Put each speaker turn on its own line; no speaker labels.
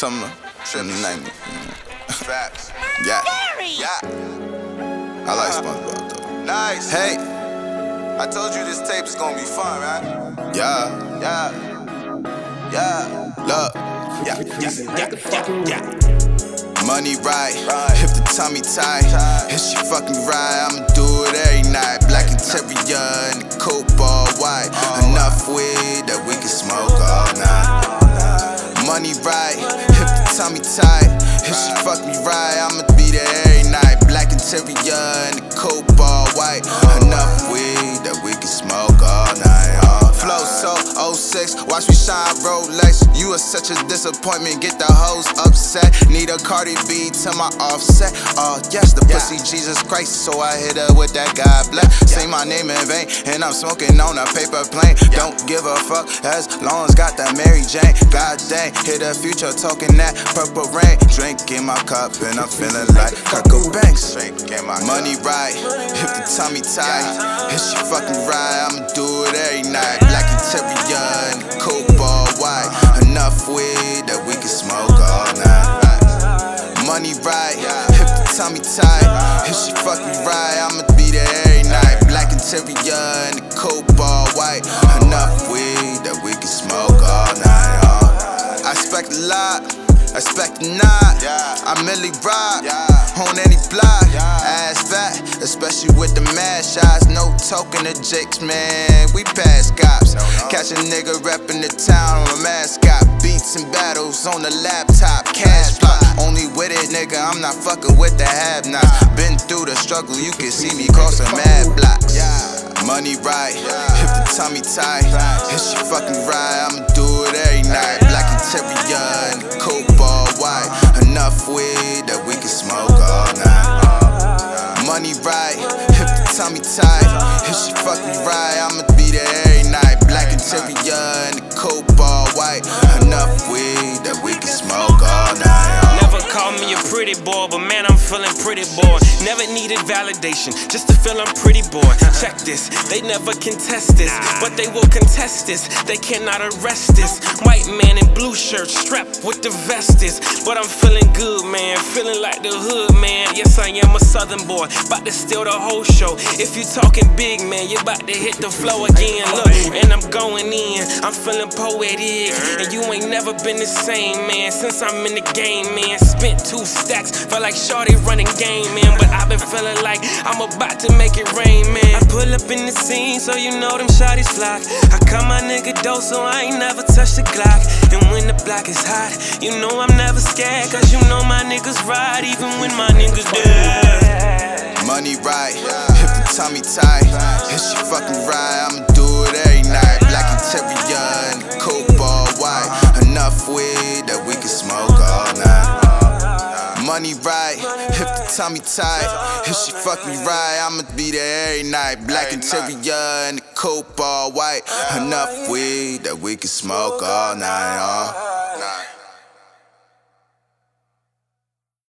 Tell me, name.
Facts.
Yeah,
Yeah.
I like SpongeBob though.
Nice.
Hey,
I told you this tape is gonna be fun, right?
yeah,
Yeah. Yeah.
look,
Yeah. Yeah. Yeah. Yeah. yeah.
money right,
Right.
hip the tummy tight.
Tight.
If she fucking right, I'ma do it every night. And the coupe all white. Enough 06, watch me shine Rolex. You are such a disappointment, get the hoes upset. Need a Cardi B to my offset. Oh yes, the
Yeah.
pussy Jesus Christ, so I hit her with that God bless. Say my name in vain, and I'm smoking on a paper plane. Don't give a fuck as long as got that Mary Jane. God dang, hit the future talking that purple rain. Drink in my cup, and I'm feeling like Kirko
Bangz.
Money right, hip the tummy tight. If she fucking right, I'ma do it every the coupe all white. Enough weed that we can smoke all night. I expect a lot, I expect not. I merely rock on any block. Ass fat, especially with the mad shots. No token of jakes, man. We pass cops. Catch a nigga reppin' the town on a mascot. Beats and battles on the laptop. Cash plot. Only with it, nigga. I'm not fucking with the have nots. Been through the struggle, you can see me crossing mad blocks. Money right, hip the tummy tight. If she fucking right, I'ma do it every night. Black interior and the coupe all white. Enough weed that we can smoke all night. Money right, hip the tummy tight. If she fuck me right, I'ma be there every night. Black interior and the coupe all white.
Pretty boy, but man, I'm feeling pretty boy. Never needed validation, just to feel I'm pretty boy. Check this, they never contest this, but they will contest this. They cannot arrest this. White man in blue shirt, strapped with the vest is. But I'm feeling good, man, feeling like the hood, man. Yes, I am a southern boy, about to steal the whole show. If you talking big, man, you about to hit the flow again. Look, and I'm going in, I'm feeling poetic, and you ain't never been the same, man. Since I'm in the game, man. Spent two stacks, felt like Shorty running game, man. But I've been feeling like I'm about to make it rain, man. I pull up in the scene, so you know them shotties flock. I cut my nigga dope, so I ain't never touched the Glock. And when the block is hot, you know I'm never scared, cause you know my niggas ride, even when my niggas dead.
Money right, hip the tummy tight. If she fucking right, I'ma do it every night. Black and the coupe all white. Enough weed tummy tight. If she fuck me right, I'ma be there every night. Black interior and the coupe all white. Enough weed that we can smoke all night. Uh.